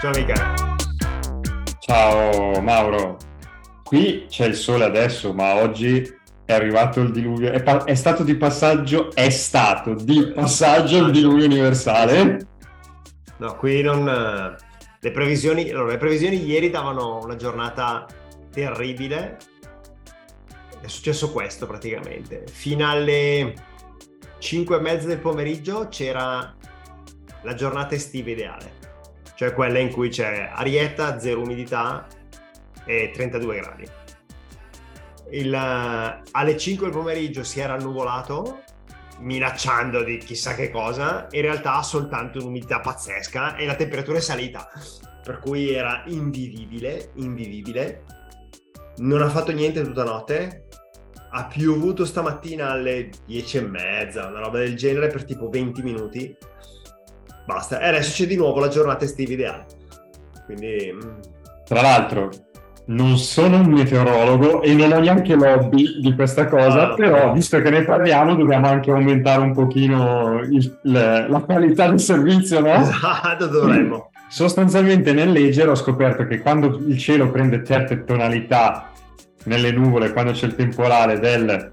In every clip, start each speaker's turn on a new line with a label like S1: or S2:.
S1: Ciao Michele.
S2: Ciao Mauro. Qui c'è il sole adesso, ma oggi è arrivato il diluvio. È, pa- è stato di passaggio, è stato di passaggio il diluvio universale.
S1: No, qui non... eh, Le previsioni, allora, le previsioni ieri davano una giornata terribile. È successo questo praticamente. Fino alle 5 e mezza del pomeriggio c'era la giornata estiva ideale. Cioè quella in cui c'è arietta, zero umidità e 32 gradi. Il, eh, alle 5 del pomeriggio si era annuvolato minacciando di chissà che cosa, in realtà ha soltanto un'umidità pazzesca e la temperatura è salita, per cui era invivibile, invivibile. Non ha fatto niente tutta notte, ha piovuto stamattina alle 10 e mezza, una roba del genere per tipo 20 minuti. Basta, e adesso c'è di nuovo la giornata estiva ideale. Quindi... mm,
S2: Tra l'altro, non sono un meteorologo e non ho neanche l'hobby di questa cosa,
S1: Ah.
S2: però visto che ne parliamo dobbiamo anche aumentare un pochino il- le- la qualità del servizio, no?
S1: Esatto, dovremmo.
S2: Sostanzialmente nel leggere ho scoperto che quando il cielo prende certe tonalità nelle nuvole, quando c'è il temporale del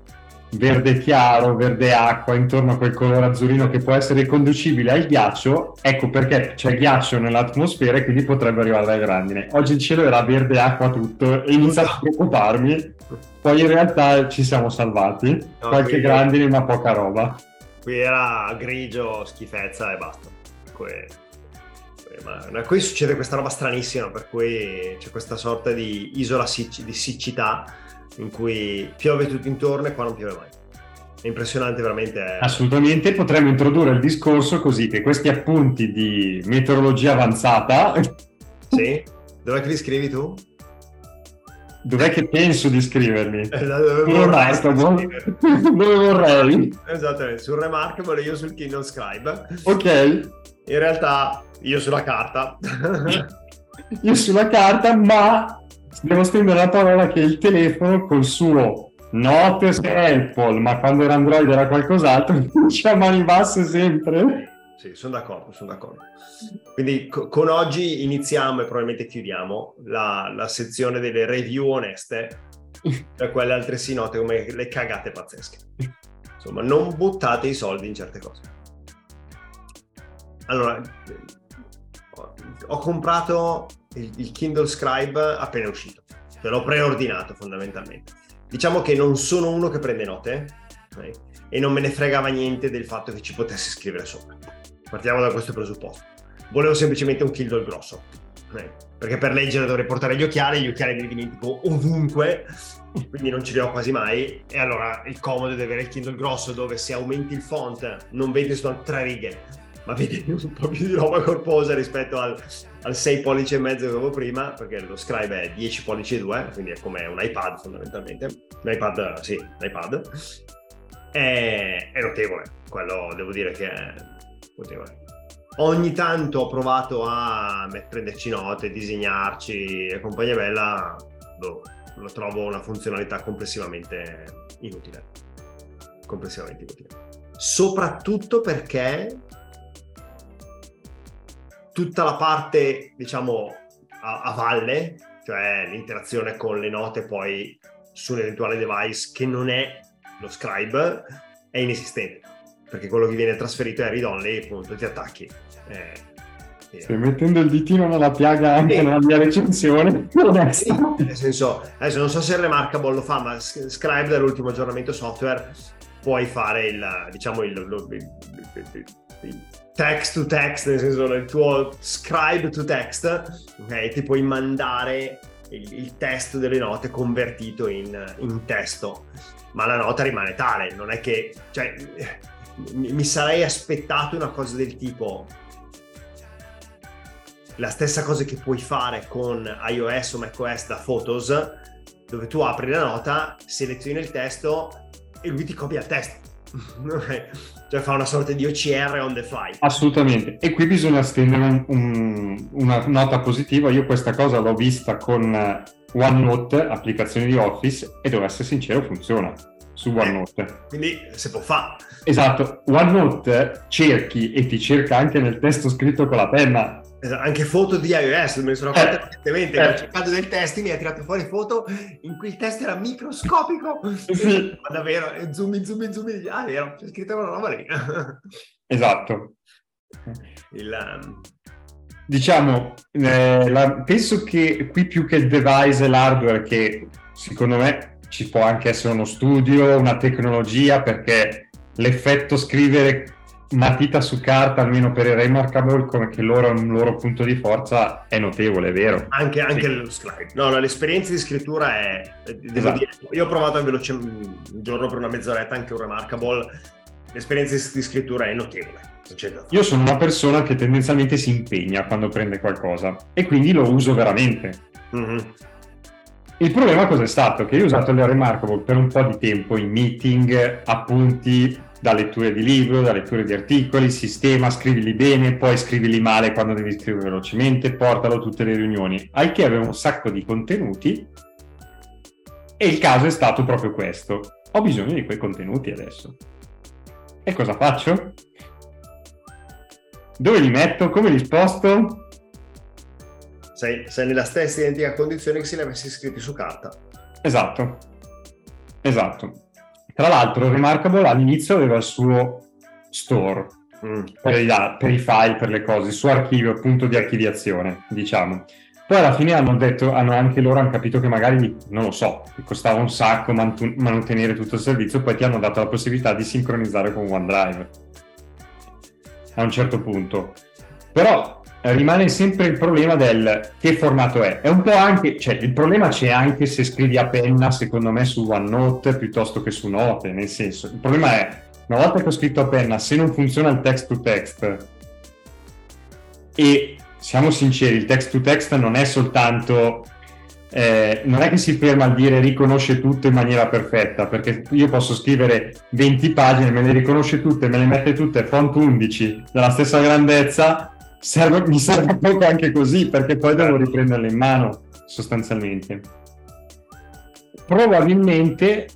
S2: verde chiaro, verde acqua, intorno a quel colore azzurrino che può essere riconducibile al ghiaccio, ecco perché c'è ghiaccio nell'atmosfera e quindi potrebbe arrivare la grandine. Oggi il cielo era verde acqua tutto e iniziato a preoccuparmi, poi in realtà ci siamo salvati, qualche
S1: quindi-
S2: grandine ma poca roba.
S1: Qui era grigio, schifezza e basta. Qui, qui- ma- qui succede questa roba stranissima, per cui c'è questa sorta di isola sicc- di siccità in cui piove tutto intorno e qua non piove mai. È impressionante veramente. eh.
S2: Assolutamente, potremmo introdurre il discorso così che questi appunti di meteorologia avanzata,
S1: Sì? Dov'è che li scrivi tu?
S2: dov'è che penso di scrivermi?
S1: Eh, da Dove scrivere?
S2: Dove vorrei?
S1: Esattamente, sul Remarkable e io sul Kindle Scribe.
S2: Ok,
S1: In realtà io sulla carta.
S2: io sulla carta, ma devo stendere la parola che il telefono col suo Note Apple, ma quando era Android era qualcos'altro, c'è a mani basse sempre.
S1: Sì, sono d'accordo, sono d'accordo. Quindi co- con oggi iniziamo e probabilmente chiudiamo la, la sezione delle review oneste, per quelle altresì note come le cagate pazzesche. Insomma, non buttate i soldi in certe cose. Allora, ho comprato il, il Kindle Scribe appena uscito, cioè l'ho preordinato fondamentalmente. Diciamo che non sono uno che prende note ok? e non me ne fregava niente del fatto che ci potesse scrivere sopra. Partiamo da questo presupposto. Volevo semplicemente un Kindle grosso, ok? perché per leggere dovrei portare gli occhiali, gli occhiali li dimentico ovunque, quindi non ce li ho quasi mai. E allora il comodo di avere il Kindle grosso dove se aumenti il font non vedi solo tre righe, ma vedi un po' più di roba corposa rispetto al, al 6 pollici e mezzo che avevo prima, perché lo scribe è 10 pollici e 2, quindi è come un iPad fondamentalmente. Un iPad, sì, un iPad. È, è notevole, quello devo dire che è notevole. Ogni tanto ho provato a prenderci note, disegnarci e compagnia bella, boh, lo trovo una funzionalità complessivamente inutile. Complessivamente inutile. Soprattutto perché tutta la parte, diciamo, a, a valle, cioè l'interazione con le note poi su un eventuale device che non è lo scribe, è inesistente. Perché quello che viene trasferito è read only, appunto, ti attacchi. Eh.
S2: Stai mettendo il ditino nella piaga anche
S1: Sì.
S2: nella mia recensione.
S1: Sì, nel senso, adesso non so se il Remarkable lo fa, ma Scribe dall'ultimo aggiornamento software puoi fare il, diciamo, il- il- il text to text, nel senso il tuo scribe to text, ok? Ti puoi mandare il, il testo delle note convertito in, in testo, ma la nota rimane tale, non è che, cioè, mi, mi sarei aspettato una cosa del tipo la stessa cosa che puoi fare con iOS o macOS da Photos, dove tu apri la nota, selezioni il testo e lui ti copia il testo. Cioè fa una sorta di OCR on the fly.
S2: Assolutamente. E qui bisogna stendere un- un- una nota positiva. Io questa cosa l'ho vista con eh, OneNote, applicazione di Office, e devo essere sincero, funziona su OneNote.
S1: Quindi se può fare.
S2: Esatto, OneNote cerchi e ti cerca anche nel testo scritto con la penna.
S1: Esatto, anche foto di iOS, me ne sono accorto eh, recentemente, eh. cercando del test mi ha tirato fuori foto in cui il test era microscopico, sì. ma davvero, zoom, zoom, zoom, ah vero, c'è scritto una roba lì.
S2: esatto. Il, um... Diciamo, eh, la, penso che qui più che il device e l'hardware, che secondo me ci può anche essere uno studio, una tecnologia, perché l'effetto scrivere matita su carta, almeno per i Remarkable, come che loro un loro punto di forza è notevole, è vero?
S1: Anche, anche sì. lo scribe. No, no, l'esperienza di scrittura è... Esatto. dire, io ho provato a veloce un giorno per una mezz'oretta anche un Remarkable, l'esperienza di scrittura è notevole.
S2: Io sono una persona che tendenzialmente si impegna quando prende qualcosa e quindi lo uso veramente. Mm-hmm. Il problema cos'è stato? Che io ho usato il Remarkable per un po' di tempo in meeting, appunti, da letture di libro, da letture di articoli, sistema, scrivili bene, poi scrivili male quando devi scrivere velocemente, portalo a tutte le riunioni. Al che avevo un sacco di contenuti e il caso è stato proprio questo. Ho bisogno di quei contenuti adesso. E cosa faccio? Dove li metto? Come li sposto?
S1: Sei, sei nella stessa identica condizione che se li avessi scritti su carta.
S2: Esatto. Esatto. Tra l'altro, Remarkable all'inizio aveva il suo store mm. per, i, per, i, file, per le cose, il suo archivio, punto di archiviazione, diciamo. Poi alla fine hanno detto, hanno anche loro hanno capito che magari, non lo so, costava un sacco mantenere tutto il servizio, poi ti hanno dato la possibilità di sincronizzare con OneDrive a un certo punto. Però rimane sempre il problema del che formato è. È un po' anche, cioè il problema c'è anche se scrivi a penna, secondo me, su OneNote piuttosto che su Note, nel senso, il problema è, una volta che ho scritto a penna, se non funziona il text to text, e siamo sinceri, il text to text non è soltanto eh, non è che si ferma al dire riconosce tutto in maniera perfetta, perché io posso scrivere 20 pagine, me le riconosce tutte, me le mette tutte font 11 della stessa grandezza, serve, mi serve poco anche così perché poi devo riprenderle in mano sostanzialmente. Probabilmente,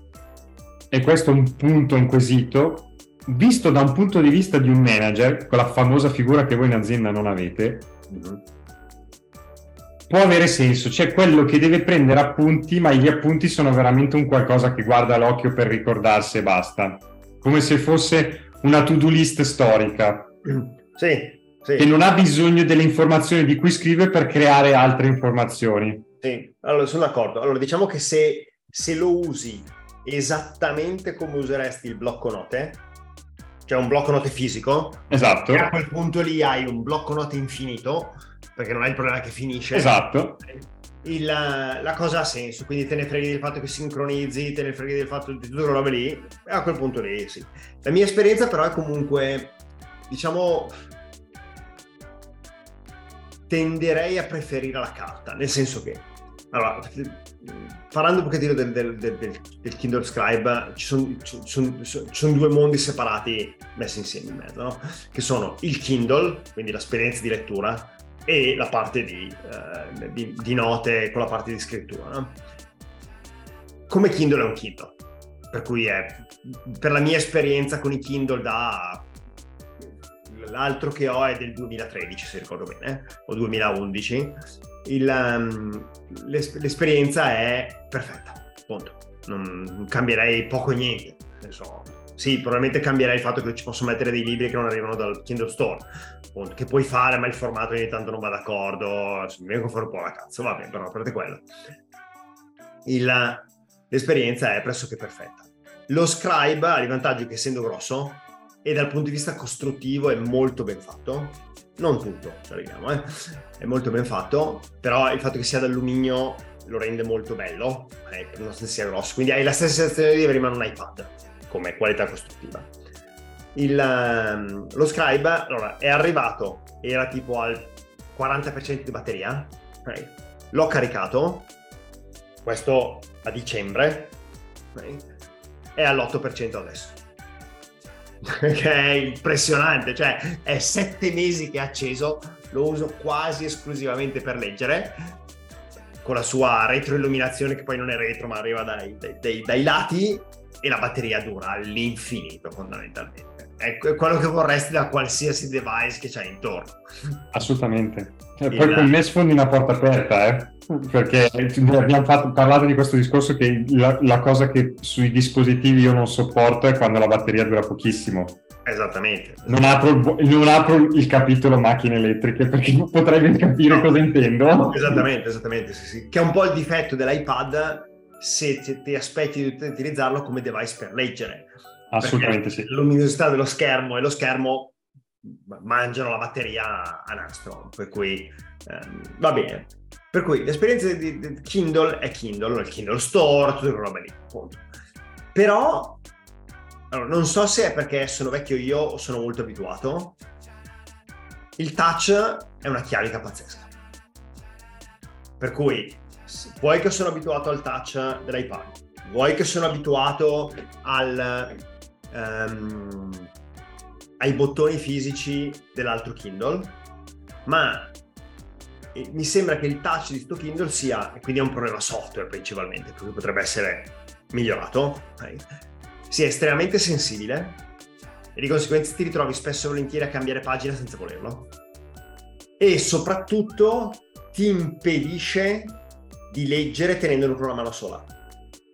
S2: e questo è un punto, un quesito, visto da un punto di vista di un manager, quella famosa figura che voi in azienda non avete, può avere senso. C'è quello che deve prendere appunti, ma gli appunti sono veramente un qualcosa che guarda l'occhio per ricordarsi e basta. Come se fosse una to-do list storica.
S1: Sì, sì.
S2: che non ha bisogno delle informazioni di cui scrive per creare altre informazioni.
S1: Sì, allora sono d'accordo. Allora diciamo che se, se lo usi esattamente come useresti il blocco note, cioè un blocco note fisico,
S2: esatto.
S1: a quel punto lì hai un blocco note infinito, perché non hai il problema che finisce.
S2: Esatto.
S1: Il, la cosa ha senso, quindi te ne freghi del fatto che sincronizzi, te ne freghi del fatto di tutte quelle robe lì, a quel punto lì sì. La mia esperienza però è comunque, diciamo, tenderei a preferire la carta, nel senso che, allora, parlando un pochettino del, del, del, del Kindle Scribe, ci sono, ci sono, due mondi separati messi insieme in mezzo, no? che sono il Kindle, quindi l'esperienza di lettura, e la parte di, eh, di, di note con la parte di scrittura. No? Come Kindle è un Kindle, per cui è, per la mia esperienza con i Kindle da l'altro che ho è del 2013 se ricordo bene, o 2011. Il, um, l'es- l'esperienza è perfetta, punto. Non cambierei poco o niente. So, sì, probabilmente cambierei il fatto che ci posso mettere dei libri che non arrivano dal Kindle Store, punto. che puoi fare, ma il formato ogni tanto non va d'accordo, mi vengo fuori un po' la cazzo, va bene, però a parte quello. Il, l'esperienza è pressoché perfetta. Lo scribe ha il vantaggio che essendo grosso e dal punto di vista costruttivo è molto ben fatto. Non tutto, ci arriviamo, eh. è molto ben fatto, però il fatto che sia d'alluminio lo rende molto bello, eh, nonostante sia grosso, quindi hai la stessa sensazione di avere in mano un iPad come qualità costruttiva. Il, um, lo Scribe allora, è arrivato, era tipo al 40% di batteria, okay. l'ho caricato, questo a dicembre, okay. è all'8% adesso che è impressionante, cioè è sette mesi che è acceso, lo uso quasi esclusivamente per leggere, con la sua retroilluminazione che poi non è retro ma arriva dai, dai, dai, dai lati e la batteria dura all'infinito fondamentalmente. È quello che vorresti da qualsiasi device che c'hai intorno.
S2: Assolutamente. E poi con me sfondi una porta aperta, eh? perché abbiamo fatto, parlato di questo discorso che la, la, cosa che sui dispositivi io non sopporto è quando la batteria dura pochissimo.
S1: Esattamente.
S2: Non apro, il, non apro il capitolo macchine elettriche perché non potrei ben capire no. cosa intendo.
S1: Esattamente, esattamente, sì, sì. Che è un po' il difetto dell'iPad se ti aspetti di utilizzarlo come device per leggere.
S2: Assolutamente sì.
S1: La luminosità dello schermo e lo schermo mangiano la batteria a nastro, per cui ehm, va bene. Per cui l'esperienza di, di, Kindle è Kindle, il Kindle Store, tutte quelle robe lì, appunto. Però allora, non so se è perché sono vecchio io o sono molto abituato. Il touch è una chiavica pazzesca. Per cui vuoi che sono abituato al touch dell'iPad, vuoi che sono abituato al, um, ai bottoni fisici dell'altro Kindle, ma mi sembra che il touch di sto Kindle sia, e quindi è un problema software principalmente, cui potrebbe essere migliorato, okay? sia estremamente sensibile e di conseguenza ti ritrovi spesso e volentieri a cambiare pagina senza volerlo. E soprattutto ti impedisce di leggere tenendolo con una mano sola.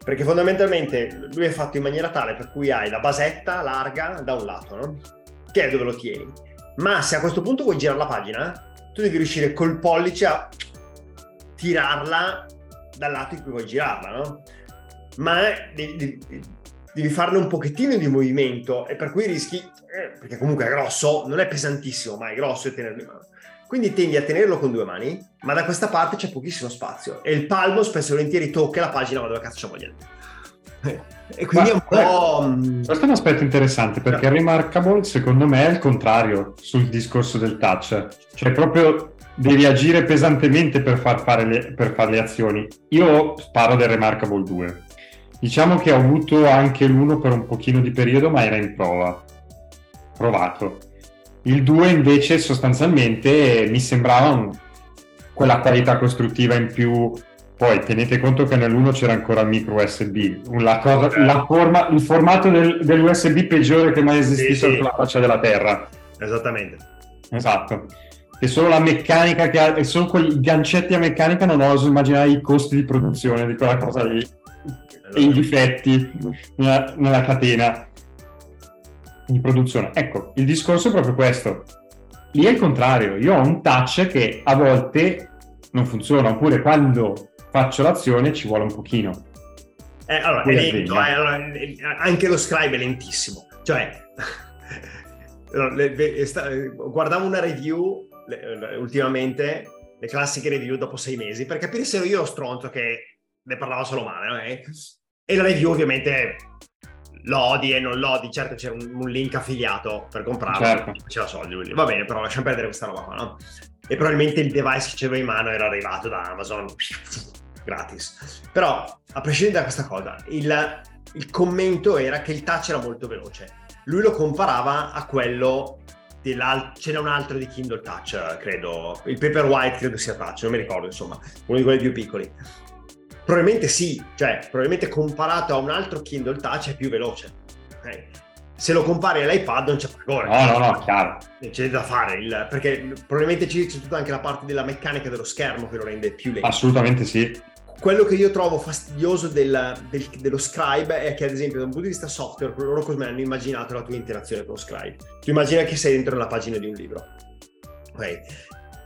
S1: Perché fondamentalmente lui è fatto in maniera tale per cui hai la basetta larga da un lato, no? Che è dove lo tieni. Ma se a questo punto vuoi girare la pagina, tu devi riuscire col pollice a tirarla dal lato in cui vuoi girarla, no? Ma devi, devi, farne un pochettino di movimento e per cui rischi, eh, perché comunque è grosso, non è pesantissimo, ma è grosso e tenerlo in mano. Quindi tendi a tenerlo con due mani, ma da questa parte c'è pochissimo spazio e il palmo spesso e volentieri tocca la pagina ma dove cazzo voglia.
S2: E quindi ma, è un po'... Mm, questo è un aspetto interessante perché Remarkable secondo me è il contrario sul discorso del touch. Cioè proprio devi agire pesantemente per far fare le, per fare le azioni. Io parlo del Remarkable 2. Diciamo che ho avuto anche l'uno per un pochino di periodo ma era in prova. Provato il 2 invece sostanzialmente mi sembrava un, quella qualità costruttiva in più. Poi tenete conto che nell'1 c'era ancora il micro USB, la cosa, la forma, il formato del, dell'USB peggiore che mai esistito sì, sì. sulla faccia della Terra.
S1: Esattamente.
S2: Esatto. E solo la meccanica che ha, e solo quei gancetti a meccanica non oso immaginare i costi di produzione di quella cosa lì e i difetti nella, nella catena di produzione. Ecco, il discorso è proprio questo. Lì è il contrario, io ho un touch che a volte non funziona, oppure quando faccio l'azione ci vuole un pochino.
S1: Eh, allora, è lento, eh, allora, anche lo scribe è lentissimo. Cioè, guardavo una review ultimamente, le classiche review dopo sei mesi, per capire se ero io lo stronzo che ne parlava solo male. Eh? E la review ovviamente lodi e non lodi, certo c'era un, un link affiliato per comprarlo, certo. c'era soldi lui. Va bene, però lasciamo perdere questa roba qua, no? E probabilmente il device che c'era in mano era arrivato da Amazon gratis. Però, a prescindere da questa cosa, il, il commento era che il touch era molto veloce. Lui lo comparava a quello c'era un altro di Kindle Touch, credo. Il Paperwhite credo sia Touch, non mi ricordo, insomma, uno di quelli più piccoli. Probabilmente sì, cioè probabilmente comparato a un altro Kindle Touch è più veloce. Okay? Se lo compari all'iPad non c'è paragone.
S2: No, no, no, chiaro.
S1: C'è da fare, il, perché probabilmente c'è tutta anche la parte della meccanica dello schermo che lo rende più lento.
S2: Assolutamente sì.
S1: Quello che io trovo fastidioso del, del, dello scribe è che, ad esempio, da un punto di vista software, loro come hanno immaginato la tua interazione con lo scribe. Tu immagina che sei dentro nella pagina di un libro. Okay.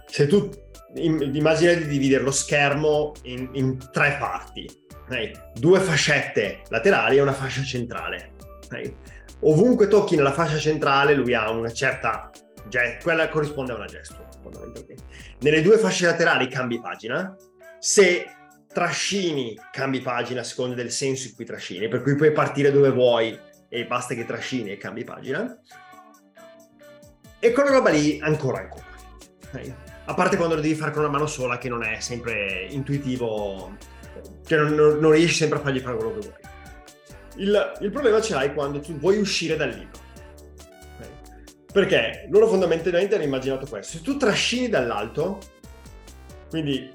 S1: Se tu immagina di dividere lo schermo in, in tre parti, okay? due fascette laterali e una fascia centrale. Okay? Ovunque tocchi nella fascia centrale lui ha una certa, quella corrisponde a una gestura fondamentalmente. Nelle due fasce laterali cambi pagina, se trascini cambi pagina a seconda del senso in cui trascini, per cui puoi partire dove vuoi e basta che trascini e cambi pagina. E quella roba lì ancora ancora. Okay? A parte quando lo devi fare con una mano sola, che non è sempre intuitivo, che non, non, riesci sempre a fargli fare quello che vuoi. Il, il, problema ce l'hai quando tu vuoi uscire dal libro. Perché loro fondamentalmente hanno immaginato questo. Se tu trascini dall'alto, quindi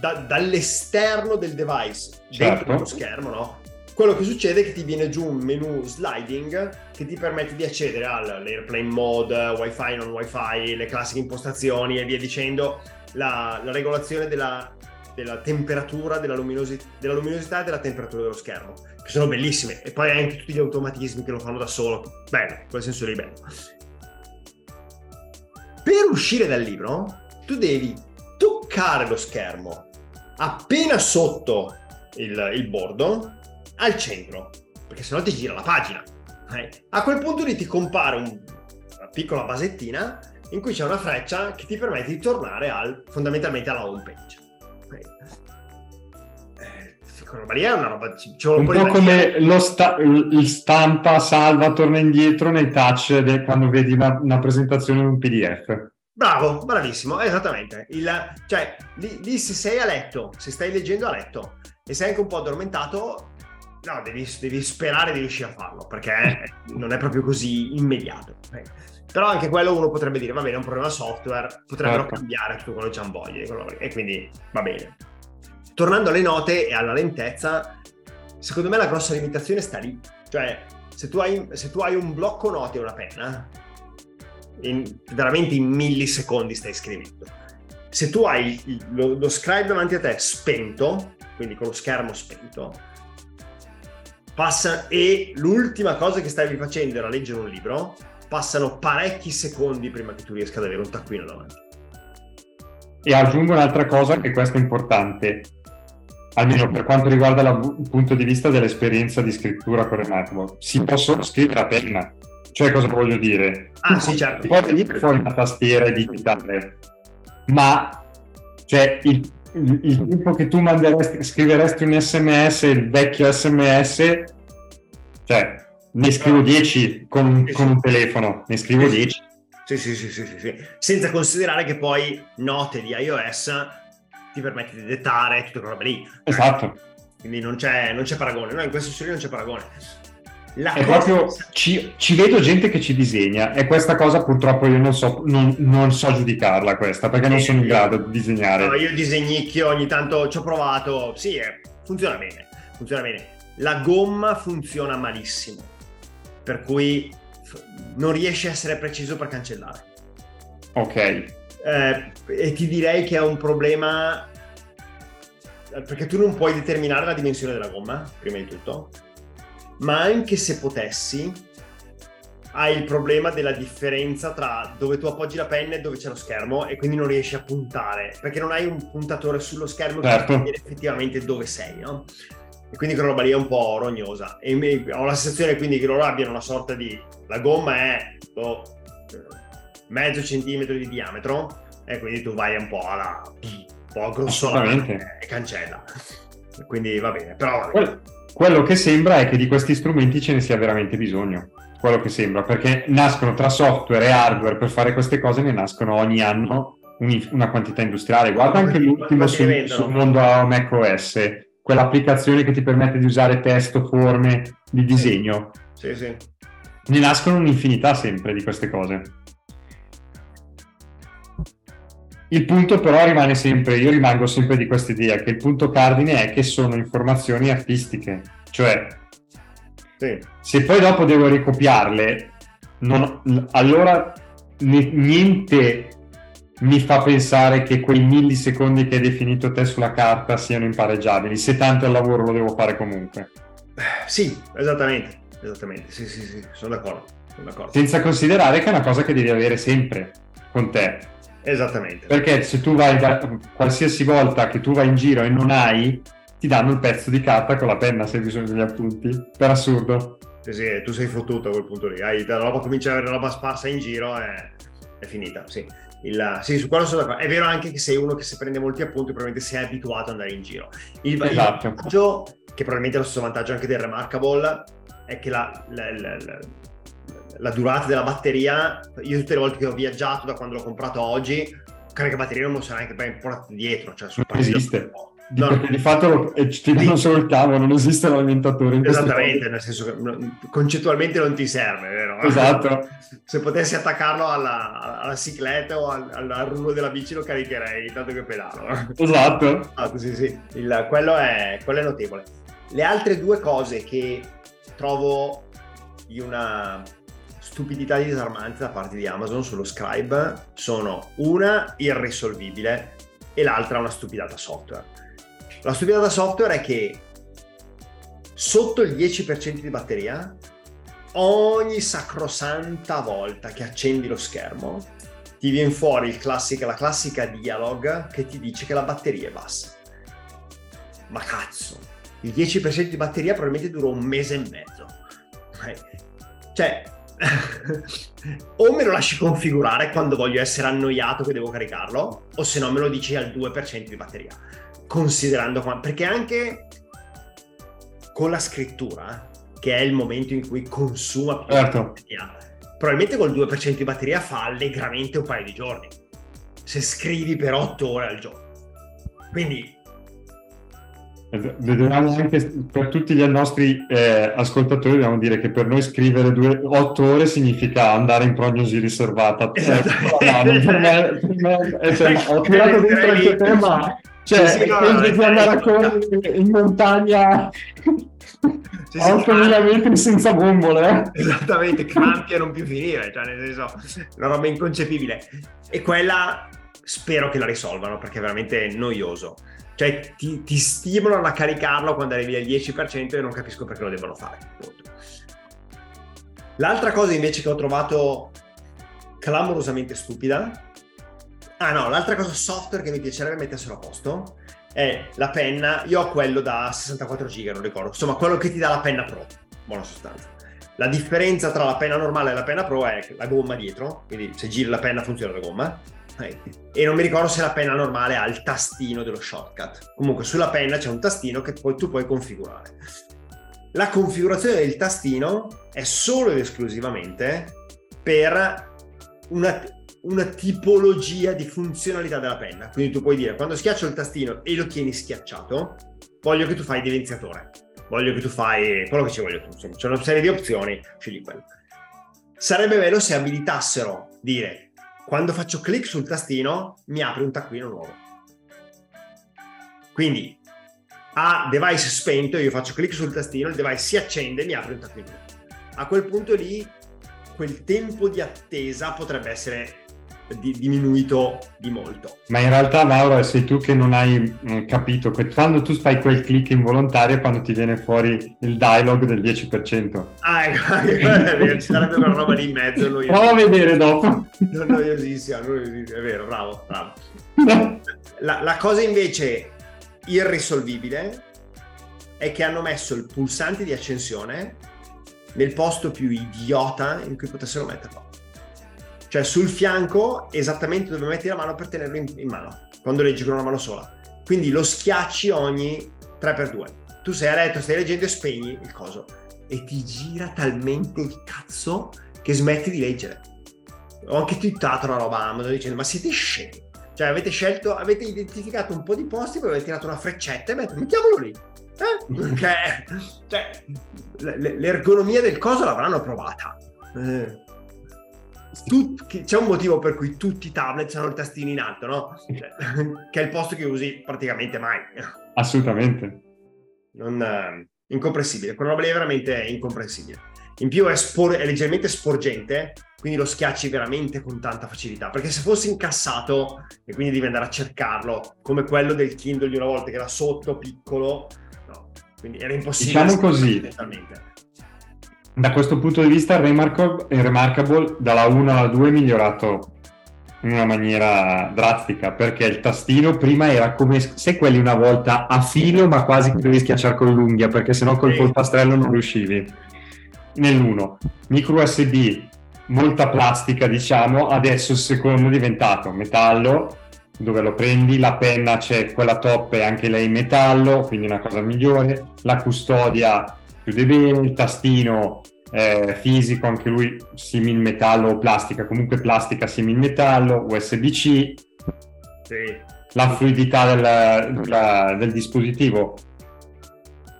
S1: da, dall'esterno del device, certo. dentro lo schermo, no? Quello che succede è che ti viene giù un menu sliding che ti permette di accedere all'airplane mode, wifi, non wifi, le classiche impostazioni e via dicendo, la, la regolazione della, della temperatura, della, luminosi- della, luminosità e della temperatura dello schermo, che sono bellissime. E poi anche tutti gli automatismi che lo fanno da solo. Bello, in quel senso lì bello. Per uscire dal libro, tu devi toccare lo schermo appena sotto il, il bordo al centro, perché sennò ti gira la pagina. A quel punto lì ti compare un, una piccola basettina in cui c'è una freccia che ti permette di tornare al, fondamentalmente alla home page. Eh, è una roba
S2: un po' come lo sta, il stampa, salva, torna indietro nei touch de, quando vedi una, una presentazione in un PDF.
S1: Bravo, bravissimo, esattamente. Il, cioè, lì, lì, se sei a letto, se stai leggendo a letto e sei anche un po' addormentato, no, devi, devi sperare di riuscire a farlo, perché non è proprio così immediato. Però anche quello uno potrebbe dire, va bene, è un problema software, potrebbero certo. cambiare tutto quello che hanno voglia, e quindi va bene. Tornando alle note e alla lentezza, secondo me la grossa limitazione sta lì. Cioè, se tu hai, se tu hai un blocco note e una penna, in, veramente in millisecondi stai scrivendo. Se tu hai lo, lo scribe davanti a te spento, quindi con lo schermo spento, passa e l'ultima cosa che stavi facendo era leggere un libro, passano parecchi secondi prima che tu riesca ad avere un taccuino davanti.
S2: E aggiungo un'altra cosa che questa è importante, almeno per quanto riguarda il punto di vista dell'esperienza di scrittura con Remarkable. Si possono scrivere a penna, cioè, cosa voglio dire?
S1: Ah, sì, certo.
S2: Poi venire fuori una tastiera e digitale, ma cioè, il, il, il, tempo che tu manderesti, scriveresti un sms, il vecchio sms, cioè, ne scrivo 10 con, con, un telefono, ne scrivo 10.
S1: Sì, sì, sì, sì, sì, senza considerare che poi note di iOS ti permette di dettare tutte quelle robe lì.
S2: Esatto.
S1: Quindi non c'è, non c'è paragone, no, in questo senso non c'è paragone.
S2: La è proprio, ci, ci, vedo gente che ci disegna e questa cosa purtroppo io non so, non, non so giudicarla questa perché non sono in grado di disegnare.
S1: No, io disegnicchio ogni tanto ci ho provato, sì, eh, funziona bene, funziona bene. La gomma funziona malissimo, per cui non riesce a essere preciso per cancellare.
S2: Ok.
S1: Eh, e ti direi che è un problema perché tu non puoi determinare la dimensione della gomma, prima di tutto ma anche se potessi, hai il problema della differenza tra dove tu appoggi la penna e dove c'è lo schermo e quindi non riesci a puntare perché non hai un puntatore sullo schermo certo. che ti dire effettivamente dove sei, no? E quindi quella roba lì è un po' rognosa. E ho la sensazione quindi che loro abbiano una sorta di... La gomma è oh, mezzo centimetro di diametro e quindi tu vai un po' alla... un po' grossolana e cancella. Quindi va bene, però...
S2: Quello quello che sembra è che di questi strumenti ce ne sia veramente bisogno. Quello che sembra, perché nascono tra software e hardware per fare queste cose, ne nascono ogni anno una quantità industriale. Guarda anche l'ultimo sul, sul mondo macOS, quell'applicazione che ti permette di usare testo, forme di disegno.
S1: Sì, sì.
S2: Ne nascono un'infinità sempre di queste cose. Il punto però rimane sempre, io rimango sempre di questa idea, che il punto cardine è che sono informazioni artistiche, cioè sì. se poi dopo devo ricopiarle, non, allora niente mi fa pensare che quei millisecondi che hai definito te sulla carta siano impareggiabili, se tanto il lavoro lo devo fare comunque.
S1: Sì, esattamente, esattamente, sì, sì, sì, sono d'accordo, sono d'accordo.
S2: Senza considerare che è una cosa che devi avere sempre con te
S1: Esattamente.
S2: Perché se tu vai da, qualsiasi volta che tu vai in giro e non hai, ti danno il pezzo di carta con la penna se hai bisogno degli appunti. Per assurdo.
S1: Sì, sì, tu sei fottuto a quel punto lì. Hai, la roba comincia a avere roba sparsa in giro e è finita, sì. Il, sì, su quello sono d'accordo. È vero anche che sei uno che se prende molti appunti probabilmente sei abituato ad andare in giro. Il, esatto. il vantaggio, che probabilmente è lo stesso vantaggio anche del Remarkable, è che la, la, la, la durata della batteria, io tutte le volte che ho viaggiato da quando l'ho comprato a oggi, carica batteria non sarà neanche ben portato dietro, cioè sul
S2: non esiste. Di, no, di fatto lo, eh, ti danno solo il cavo, non esiste l'alimentatore.
S1: Esattamente, nel senso che concettualmente non ti serve, vero?
S2: Esatto.
S1: Se potessi attaccarlo alla, alla cicletta o al, al, rullo della bici lo caricherei, tanto che pedalo.
S2: Esatto.
S1: Ah, sì, sì. Il, quello, è, quello è notevole. Le altre due cose che trovo di una stupidità disarmante da parte di Amazon sullo scribe sono una irrisolvibile e l'altra una stupidata software. La stupidata software è che sotto il 10% di batteria, ogni sacrosanta volta che accendi lo schermo, ti viene fuori classica, la classica dialog che ti dice che la batteria è bassa. Ma cazzo, il 10% di batteria probabilmente dura un mese e mezzo. Cioè, o me lo lasci configurare quando voglio essere annoiato che devo caricarlo, o se no me lo dici al 2% di batteria. Considerando perché anche con la scrittura, che è il momento in cui consuma più certo. batteria, probabilmente col 2% di batteria fa allegramente un paio di giorni. Se scrivi per 8 ore al giorno. Quindi
S2: Vediamo anche per tutti gli nostri eh, ascoltatori, dobbiamo dire che per noi scrivere due, otto ore significa andare in prognosi riservata. Esatto. Eh, no, per me, per me eh, cioè, ho tirato dentro anche te, ma cioè, sì, sì, no, di andare a correre in montagna sì, a 8000 metri senza bombole.
S1: Eh? Esattamente, crampi a non più finire, cioè nel senso, una roba inconcepibile. E quella spero che la risolvano perché è veramente noioso cioè ti, ti, stimolano a caricarlo quando arrivi al 10% e non capisco perché lo devono fare. L'altra cosa invece che ho trovato clamorosamente stupida, ah no, l'altra cosa software che mi piacerebbe metterselo a posto è la penna, io ho quello da 64 giga, non ricordo, insomma quello che ti dà la penna Pro, buona sostanza. La differenza tra la penna normale e la penna Pro è la gomma dietro, quindi se giri la penna funziona la gomma, e non mi ricordo se la penna normale ha il tastino dello shortcut. Comunque sulla penna c'è un tastino che poi tu puoi configurare. La configurazione del tastino è solo ed esclusivamente per una, una tipologia di funzionalità della penna. Quindi tu puoi dire quando schiaccio il tastino e lo tieni schiacciato, voglio che tu fai evidenziatore. Voglio che tu fai quello che ci voglio tu. Insomma, c'è una serie di opzioni, scegli quello. Sarebbe bello se abilitassero dire quando faccio clic sul tastino mi apre un taccuino nuovo. Quindi a device spento io faccio clic sul tastino, il device si accende e mi apre un taccuino. A quel punto lì quel tempo di attesa potrebbe essere di, diminuito di molto.
S2: Ma in realtà Mauro sei tu che non hai mh, mm, capito quando tu fai quel click involontario quando ti viene fuori il dialogue del 10%.
S1: Ah, ecco, ci sarebbe una roba lì in mezzo.
S2: Prova a vedere dopo.
S1: Non noiosissima, noiosissima, è vero, bravo, bravo. La, la cosa invece irrisolvibile è che hanno messo il pulsante di accensione nel posto più idiota in cui potessero metterlo cioè sul fianco esattamente dove metti la mano per tenerlo in, in mano, quando leggi con una mano sola. Quindi lo schiacci ogni 3x2. Tu sei a letto, stai leggendo e spegni il coso. E ti gira talmente il cazzo che smetti di leggere. Ho anche twittato una roba Amazon dicendo ma siete scemi. Cioè avete scelto, avete identificato un po' di posti, poi avete tirato una freccetta e mettiamolo lì. Eh? Perché cioè, l'ergonomia del coso l'avranno provata. Eh tut- c'è un motivo per cui tutti i tablet hanno il tastino in alto, no? Cioè, che è il posto che usi praticamente mai.
S2: Assolutamente.
S1: Non, uh, incomprensibile, quella roba lì è veramente incomprensibile. In più è, spor- è, leggermente sporgente, quindi lo schiacci veramente con tanta facilità. Perché se fosse incassato e quindi devi andare a cercarlo, come quello del Kindle di una volta che era sotto, piccolo, no. Quindi era impossibile.
S2: Diciamo così, da questo punto di vista il Remarkable, il Remarkable dalla 1 alla 2 è migliorato in una maniera drastica perché il tastino prima era come se quelli una volta a filo ma quasi che dovevi schiacciare con l'unghia perché sennò col polpastrello non riuscivi. Nell'1 micro USB molta plastica diciamo adesso il secondo è diventato metallo dove lo prendi la penna c'è quella top e anche lei in metallo quindi una cosa migliore. La custodia chiude bene, il tastino eh, fisico, anche lui simil metallo o plastica, comunque plastica simil metallo, USB-C, sì. la fluidità del, del, del dispositivo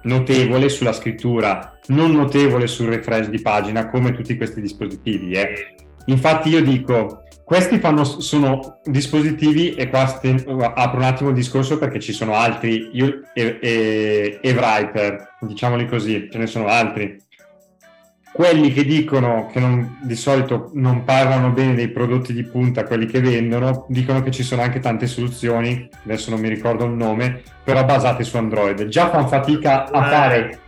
S2: notevole sulla scrittura, non notevole sul refresh di pagina come tutti questi dispositivi. Eh. Infatti io dico, questi fanno, sono dispositivi, e qua apro un attimo il discorso perché ci sono altri, io, e, e, e Writer, diciamoli così, ce ne sono altri. Quelli che dicono che non, di solito non parlano bene dei prodotti di punta, quelli che vendono, dicono che ci sono anche tante soluzioni, adesso non mi ricordo il nome, però basate su Android. Già fanno fatica a fare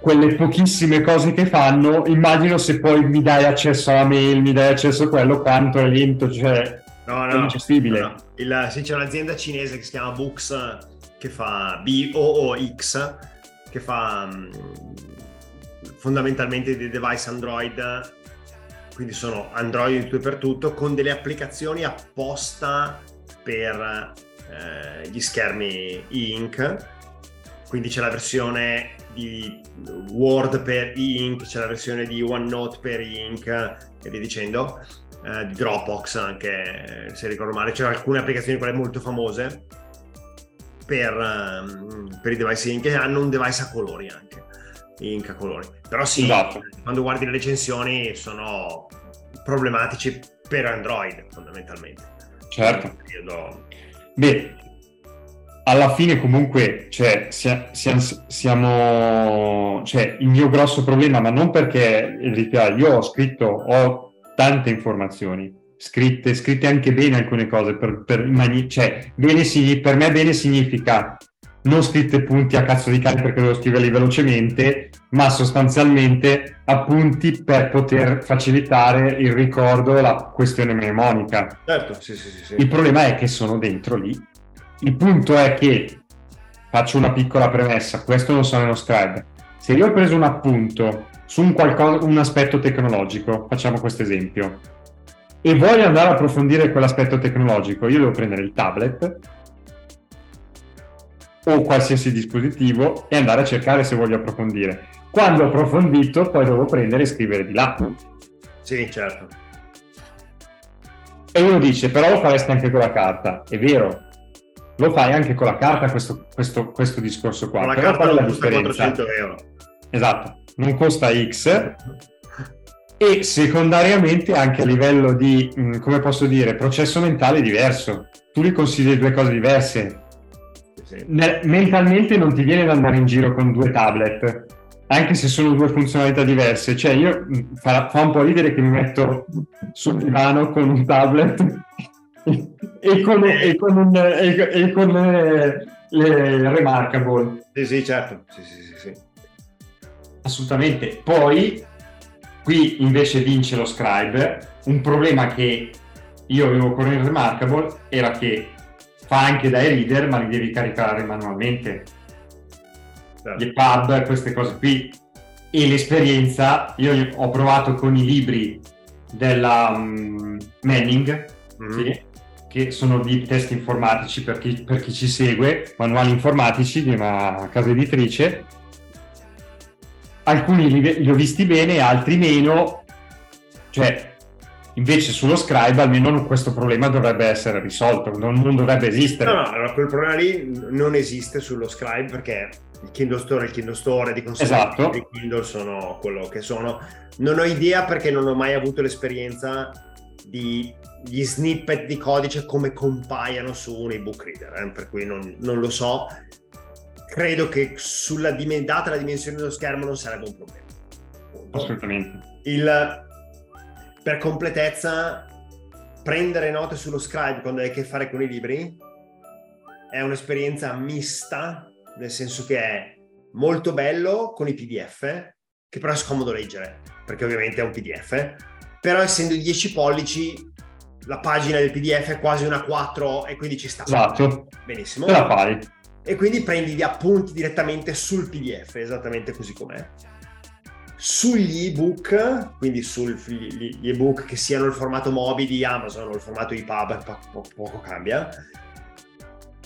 S2: quelle pochissime cose che fanno, immagino se poi mi dai accesso alla mail, mi dai accesso a quello, quanto è lento, cioè
S1: no, no, è ingestibile. No, Il, sì, c'è un'azienda cinese che si chiama Boox, che fa B-O-O-X, che fa um, fondamentalmente dei device Android, quindi sono Android tutto e per tutto, con delle applicazioni apposta per eh, gli schermi e-ink, quindi c'è la versione di Word per e-ink, c'è la versione di OneNote per e-ink e via dicendo, eh, di Dropbox anche, se ricordo male, c'è alcune applicazioni quelle molto famose per, um, per i device ink che hanno un device a colori anche, ink a colori. Però sì, esatto. quando guardi le recensioni sono problematici per Android fondamentalmente.
S2: Certo. Beh, alla fine comunque cioè, siamo, siamo, cioè, il mio grosso problema, ma non perché io ho scritto, ho tante informazioni scritte, scritte anche bene alcune cose, per, per, cioè, bene, per me bene significa non scritte punti a cazzo di cane perché devo scriverli velocemente, ma sostanzialmente appunti per poter facilitare il ricordo, la questione mnemonica.
S1: Certo, sì, sì, sì,
S2: Il problema è che sono dentro lì il punto è che faccio una piccola premessa, questo non sono uno scribe. Se io ho preso un appunto su un, qualcosa, un aspetto tecnologico, facciamo questo esempio, e voglio andare a approfondire quell'aspetto tecnologico, io devo prendere il tablet o qualsiasi dispositivo e andare a cercare se voglio approfondire. Quando ho approfondito, poi devo prendere e scrivere di là.
S1: Sì, certo.
S2: E uno dice, però lo faresti anche con la carta. È vero, lo fai anche con la carta questo, questo, questo discorso qua.
S1: Con la Però carta non costa 400 euro.
S2: Esatto, non costa X e secondariamente anche a livello di, mm, come posso dire, processo mentale diverso. Tu li consideri due cose diverse. Sì. mentalmente non ti viene da andare in giro con due tablet, anche se sono due funzionalità diverse. Cioè, io mm, fa, fa un po' ridere che mi metto sul divano con un tablet e con, e con, un, e, e con le, le, remarkable.
S1: Sì, sì, certo. Sì, sì, sì, sì.
S2: Assolutamente. Poi, qui invece vince lo scribe. Un problema che io avevo con il remarkable era che fa anche dai reader, ma li devi caricare manualmente. Certo. Gli pub, queste cose qui. E l'esperienza, io ho provato con i libri della um, Manning, mm-hmm. sì, che sono di test informatici per chi, per chi ci segue, manuali informatici di una casa editrice. Alcuni li, li ho visti bene, altri meno. Cioè, invece sullo scribe almeno questo problema dovrebbe essere risolto, non, non dovrebbe esistere.
S1: No, no, allora quel problema lì non esiste sullo scribe perché il Kindle Store è il Kindle Store, di conseguenza esatto. i Kindle sono quello che sono. Non ho idea perché non ho mai avuto l'esperienza di gli snippet di codice come compaiano su un ebook reader, eh? per cui non, non, lo so. Credo che sulla data la dimensione dello schermo non sarebbe un problema.
S2: Assolutamente.
S1: Il, per completezza, prendere note sullo scribe quando hai a che fare con i libri è un'esperienza mista, nel senso che è molto bello con i PDF, che però è scomodo leggere, perché ovviamente è un PDF, però essendo 10 pollici la pagina del PDF è quasi una 4 e quindi ci sta.
S2: Esatto.
S1: Benissimo.
S2: Te la fai.
S1: E quindi prendi gli appunti direttamente sul PDF, esattamente così com'è. Sugli ebook, quindi sugli ebook che siano il formato Mobi di Amazon o il formato EPUB, po- po- poco cambia.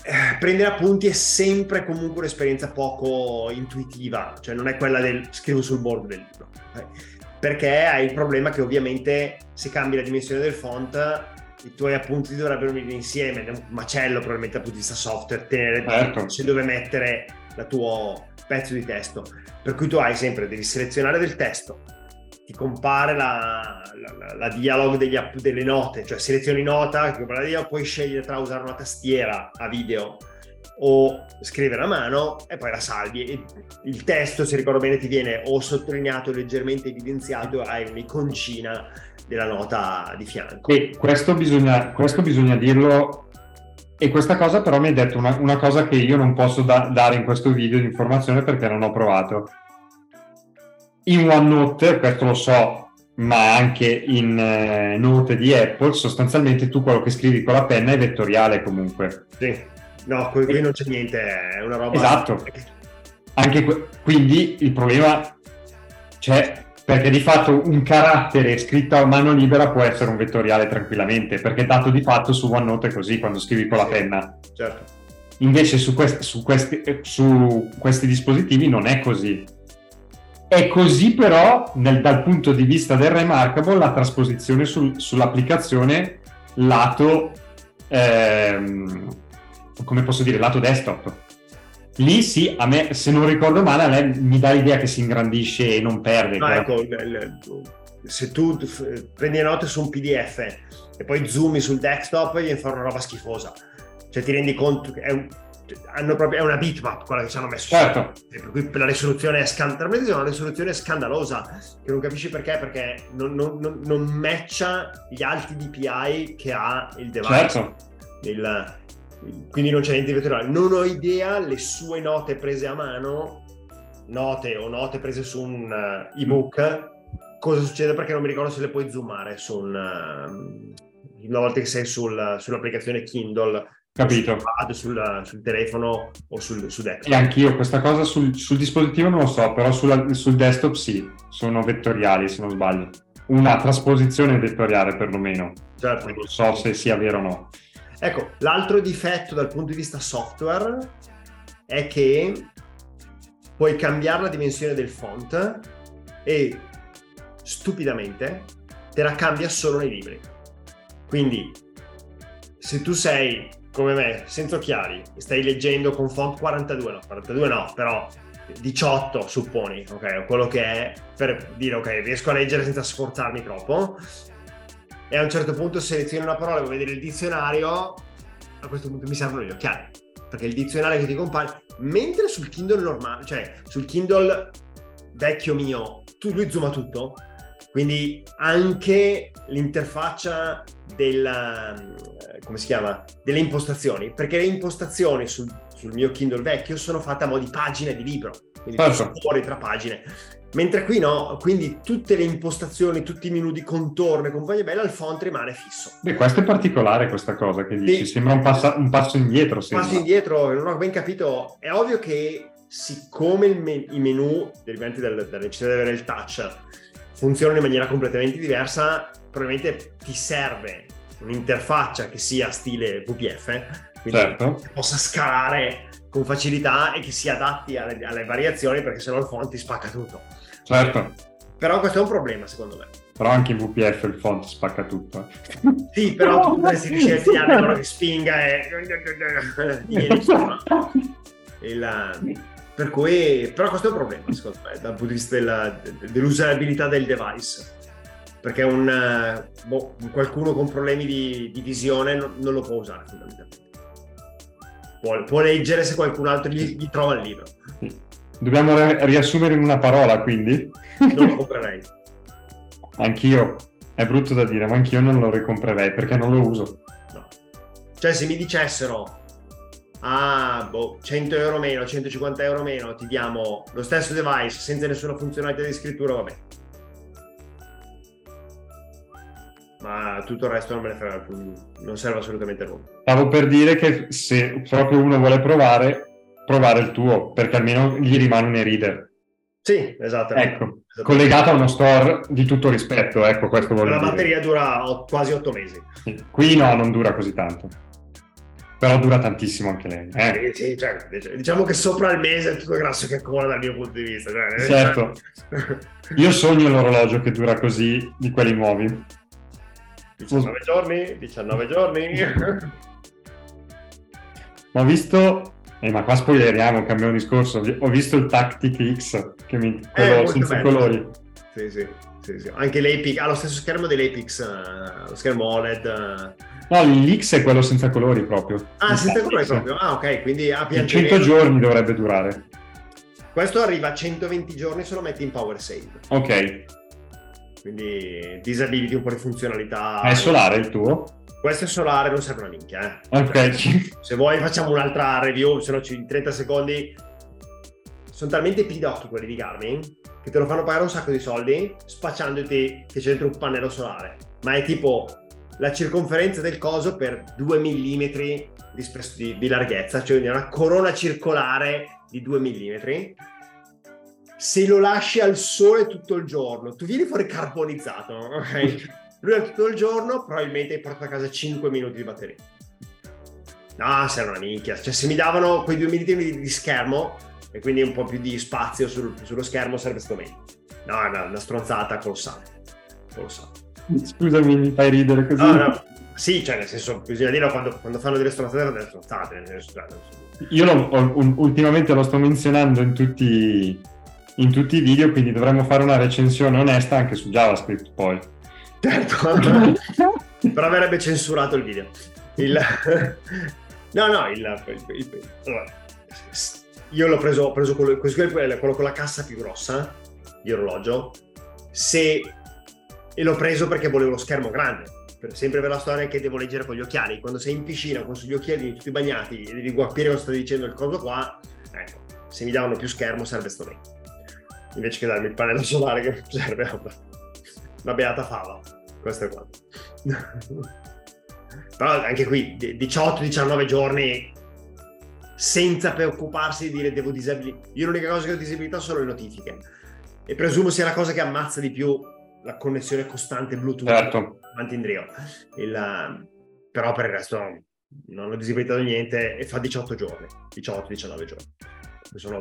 S1: Eh, prendere appunti è sempre comunque un'esperienza poco intuitiva, cioè non è quella del scrivo sul bordo del libro. Okay? Perché hai il problema che ovviamente se cambi la dimensione del font i tuoi appunti dovrebbero venire insieme, è un macello probabilmente dal punto di vista software, tenere certo. se dove mettere il tuo pezzo di testo. Per cui tu hai sempre, devi selezionare del testo, ti compare la, la, la dialog degli, delle note, cioè selezioni nota, puoi scegliere tra usare una tastiera a video o scrivere a mano e poi la salvi. E il testo, se ricordo bene, ti viene o sottolineato, leggermente evidenziato, hai un'iconcina della nota di fianco.
S2: E questo bisogna, questo bisogna dirlo. E questa cosa però mi hai detto una, una cosa che io non posso da, dare in questo video di informazione perché non ho provato. In OneNote, questo lo so, ma anche in eh, note di Apple, sostanzialmente tu quello che scrivi con la penna è vettoriale comunque.
S1: Sì No, qui non c'è niente, è una roba...
S2: Esatto. Anche que- quindi il problema c'è perché di fatto un carattere scritto a mano libera può essere un vettoriale tranquillamente, perché dato di fatto su OneNote è così quando scrivi con la penna.
S1: Certo.
S2: Invece su, quest- su, questi, su questi dispositivi non è così. È così però nel, dal punto di vista del Remarkable la trasposizione sul, sull'applicazione lato ehm, come posso dire, lato desktop. Lì sì, a me, se non ricordo male, a me mi dà l'idea che si ingrandisce e non perde.
S1: No, ecco, se tu prendi le note su un PDF e poi zoomi sul desktop, gli fa una roba schifosa. Cioè ti rendi conto che è, un, proprio, è una bitmap quella che ci hanno messo.
S2: Certo.
S1: Per cui la risoluzione è, scan- una risoluzione scandalosa, che non capisci perché, perché non, non, non matcha gli alti DPI che ha il device. Certo. Il, quindi non c'è niente di vettoriale. Non ho idea le sue note prese a mano, note o note prese su un uh, ebook, cosa succede perché non mi ricordo se le puoi zoomare su un, uh, una volta che sei sul, sull'applicazione Kindle.
S2: Capito.
S1: Sul, sul, telefono o sul, su desktop.
S2: E anch'io questa cosa sul, sul dispositivo non lo so, però sulla, sul desktop sì, sono vettoriali se non sbaglio. Una trasposizione vettoriale perlomeno. Certo. Non so se sia vero o no.
S1: Ecco, l'altro difetto dal punto di vista software è che puoi cambiare la dimensione del font e stupidamente te la cambia solo nei libri. Quindi se tu sei come me, senza occhiali, stai leggendo con font 42, no, 42 no, però 18 supponi, ok, quello che è per dire ok, riesco a leggere senza sforzarmi troppo, e a un certo punto seleziono una parola, vuoi vedere il dizionario, a questo punto mi servono gli occhiali, perché il dizionario che ti compare, mentre sul Kindle normale, cioè sul Kindle vecchio mio, tu, lui zooma tutto, quindi anche l'interfaccia della, come si chiama, delle impostazioni, perché le impostazioni sul, sul mio Kindle vecchio sono fatte a mo' di pagine di libro, quindi certo. fuori tra pagine. Mentre qui no, quindi tutte le impostazioni, tutti i menu di contorno e compagnia bella, il font rimane fisso.
S2: Beh, questo è particolare questa cosa che dici, sì. sembra un, passa, un, passo indietro. Un
S1: passo indietro, non ho ben capito. È ovvio che siccome me- i menu derivanti dal, dalla necessità di avere il touch funzionano in maniera completamente diversa, probabilmente ti serve un'interfaccia che sia stile VPF, quindi certo. che possa scalare con facilità e che si adatti alle, alle variazioni perché sennò il font ti spacca tutto.
S2: Certo.
S1: Però questo è un problema secondo me.
S2: Però anche in VPF il font spacca tutto.
S1: Sì, però tu dovresti riuscire a tirare quello che spinga e... il... Per cui, però questo è un problema, secondo me, dal punto di vista della, dell'usabilità del device. Perché un, boh, qualcuno con problemi di, di visione non, non, lo può usare fondamentalmente. Può, può, leggere se qualcun altro gli, gli trova il libro.
S2: Dobbiamo riassumere in una parola, quindi?
S1: Non lo comprerei.
S2: anch'io. È brutto da dire, ma anch'io non lo ricomprerei perché non lo uso.
S1: No. Cioè, se mi dicessero, ah, boh, 100 euro meno, 150 euro meno, ti diamo lo stesso device senza nessuna funzionalità di scrittura, vabbè. Ma tutto il resto non me ne frega, non serve assolutamente nulla.
S2: Stavo per dire che se proprio uno vuole provare, provare il tuo, perché almeno gli rimane un e-reader.
S1: Sì, esatto.
S2: Ecco, collegato a uno store di tutto rispetto, ecco, questo vuol
S1: La
S2: dire.
S1: batteria dura quasi otto mesi.
S2: Qui no, non dura così tanto. Però dura tantissimo anche lei.
S1: Eh? Sì, sì, cioè, diciamo che sopra il mese è tutto grasso che cola dal mio punto di vista. Cioè,
S2: eh, certo. Io sogno l'orologio che dura così, di quelli nuovi.
S1: 19 giorni, 19 giorni.
S2: Ma ho visto eh, ma qua spoileriamo, cambiamo discorso. Ho visto il Tactic X, che mi... quello eh, senza bello. colori.
S1: Sì, sì. sì, sì. Anche l'Apex ha lo stesso schermo dell'Apex, uh, lo schermo OLED. Uh...
S2: No, l'X è quello senza colori proprio.
S1: Ah, senza colori proprio. Ah, ok, quindi ha
S2: piante 100 giorni dovrebbe durare.
S1: Questo arriva a 120 giorni se lo metti in power save.
S2: Ok.
S1: Quindi disabiliti un po' di funzionalità.
S2: È solare il tuo?
S1: Questo è solare, non serve una minchia.
S2: Eh. Ok.
S1: Se vuoi facciamo un'altra review, se no in 30 secondi. Sono talmente pidocchi quelli di Garmin che te lo fanno pagare un sacco di soldi spacciandoti che c'è dentro un pannello solare. Ma è tipo la circonferenza del coso per 2 mm di, di, larghezza, cioè una corona circolare di 2 mm. Se lo lasci al sole tutto il giorno, tu vieni fuori carbonizzato, ok? Lui è tutto il giorno, probabilmente porta a casa 5 minuti di batteria. No, serve una minchia. Cioè, se mi davano quei 2 mm di, schermo, e quindi un po' più di spazio sul, sullo schermo sarebbe stato meglio. No, è una, una stronzata colossale. colossale.
S2: Scusami, mi fai ridere così.
S1: No, no. Sì, cioè nel senso, bisogna dire quando, quando fanno delle stronzate, fanno delle stronzate. Nel senso, cioè,
S2: Io lo, ultimamente lo sto menzionando in tutti, in tutti i video, quindi dovremmo fare una recensione onesta anche su JavaScript poi.
S1: Certo, però verrebbe censurato il video. Il... No, no, il... il. Allora, io l'ho preso, preso quello, quello, con la cassa più grossa di orologio, se, e l'ho preso perché volevo lo schermo grande. Per sempre per la storia che devo leggere con gli occhiali. Quando sei in piscina con gli occhiali tutti bagnati e devi capire cosa sta dicendo il coso qua, ecco, se mi davano più schermo sarebbe stato meglio. Invece che darmi il pannello solare che serve a una beata fava. Questo è quanto. Però anche qui 18-19 giorni senza preoccuparsi di dire devo disabilitare. Io l'unica cosa che ho disabilità sono le notifiche e presumo sia la cosa che ammazza di più la connessione costante Bluetooth
S2: certo.
S1: avanti indietro. Il, però per il resto non ho disabilitato niente e fa 18 giorni, 18-19 giorni.
S2: Sono.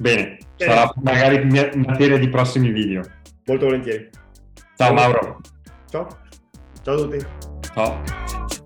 S2: Bene, eh. sarà magari materia di prossimi video.
S1: Molto volentieri.
S2: Ciao Mauro.
S1: Ciao. Ciao a tutti.
S2: Ciao.